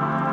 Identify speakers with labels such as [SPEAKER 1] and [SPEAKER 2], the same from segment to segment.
[SPEAKER 1] you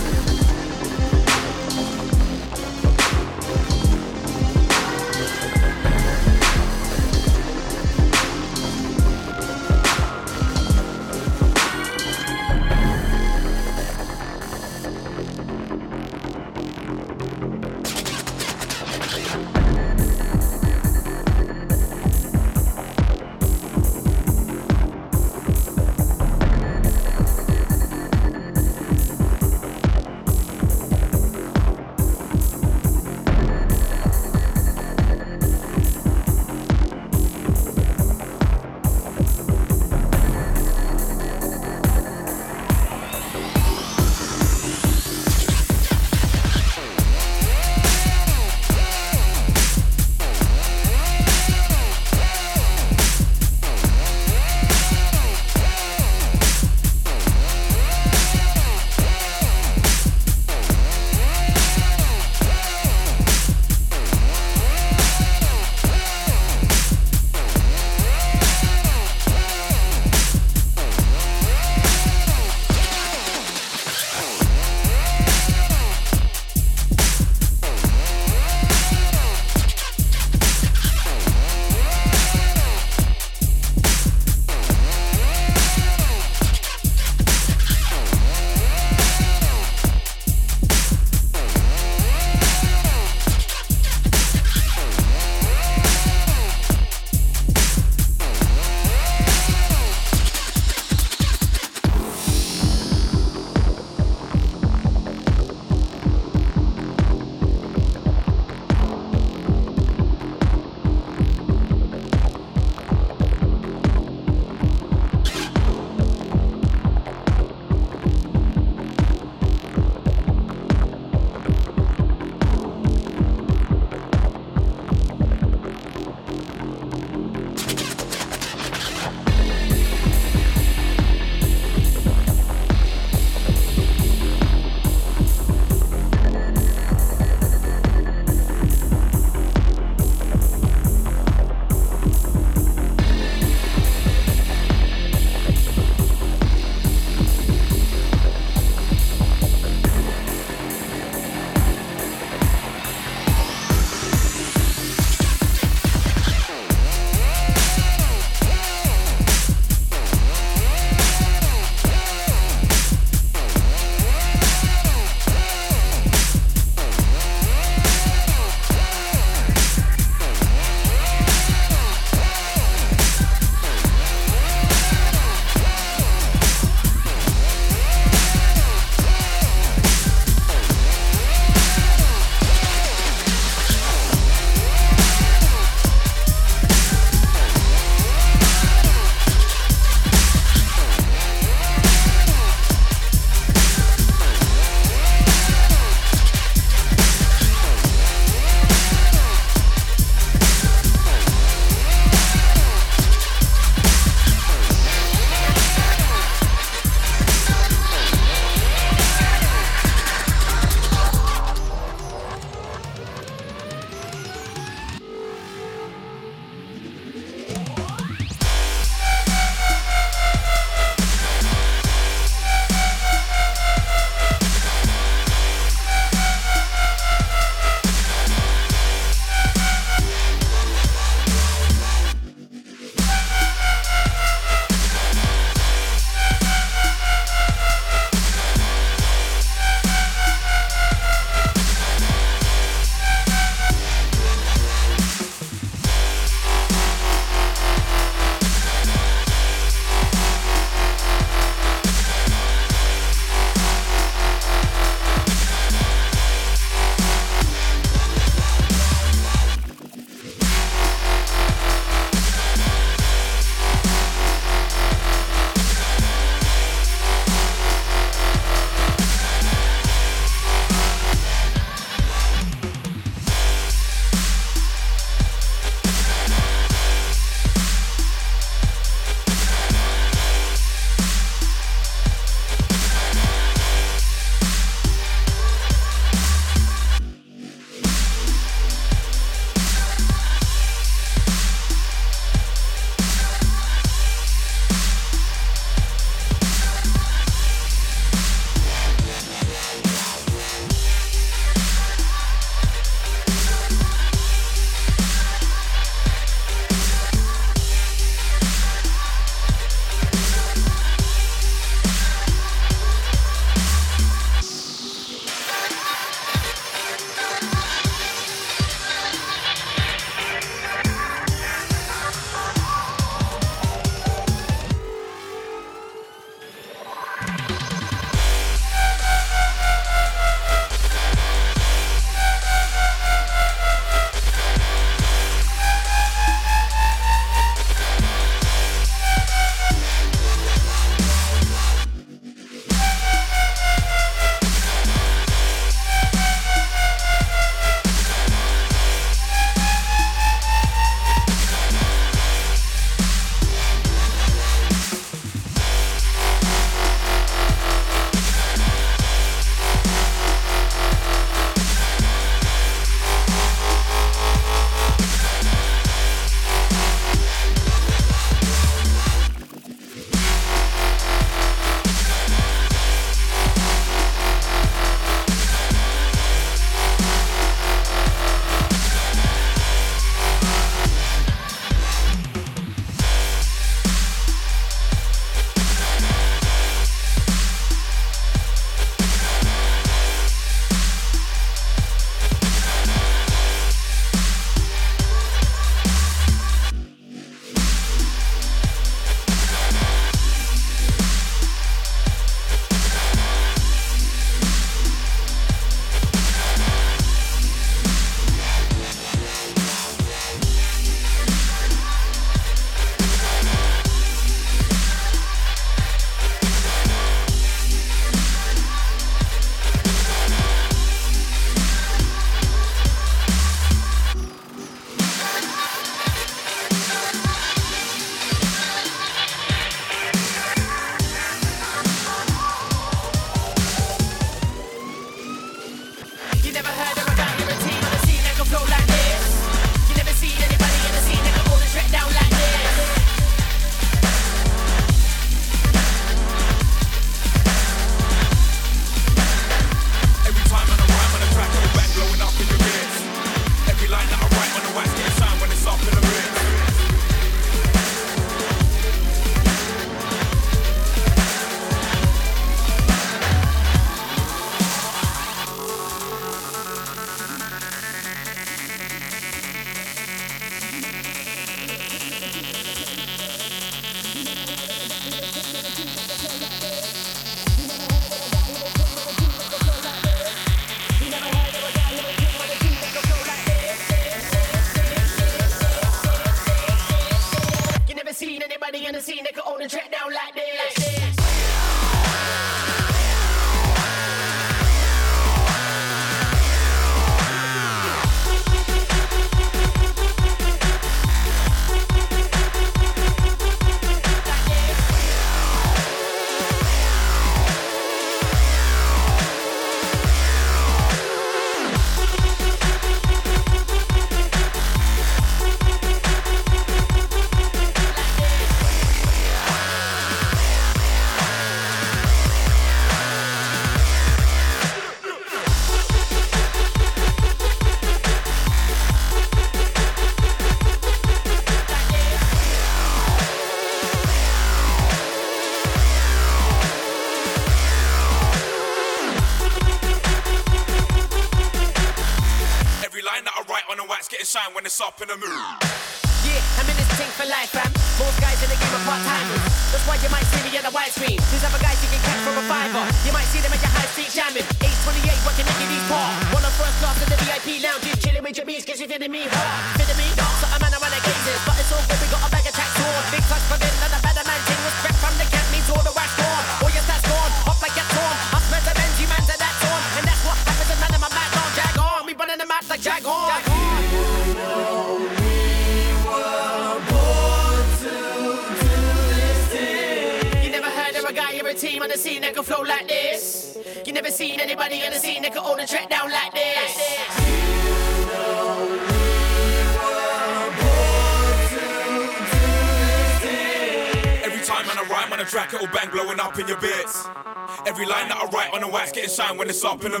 [SPEAKER 2] up in the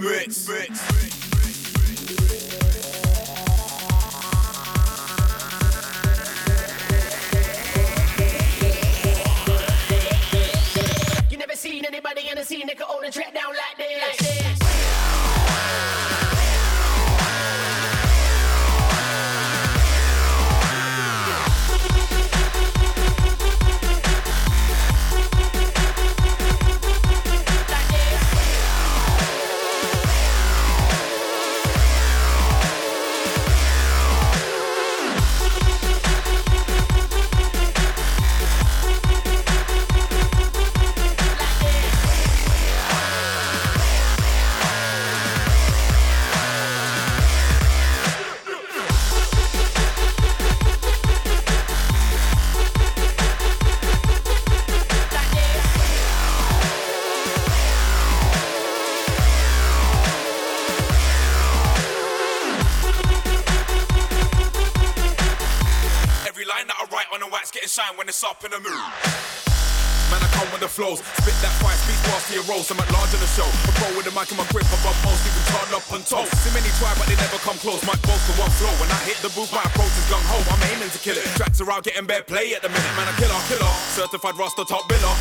[SPEAKER 2] flows. Spit that fire, speak fast to your roles. I'm at large on the show. A pro with the mic in my grip, I rub most even hard up on toast. See many try, but they never come close. My both to one flow. When I hit the booth, my approach is gung ho. I'm aiming to kill it. Tracks are out getting bad play at the minute, man. a killer, killer. Certified roster top biller.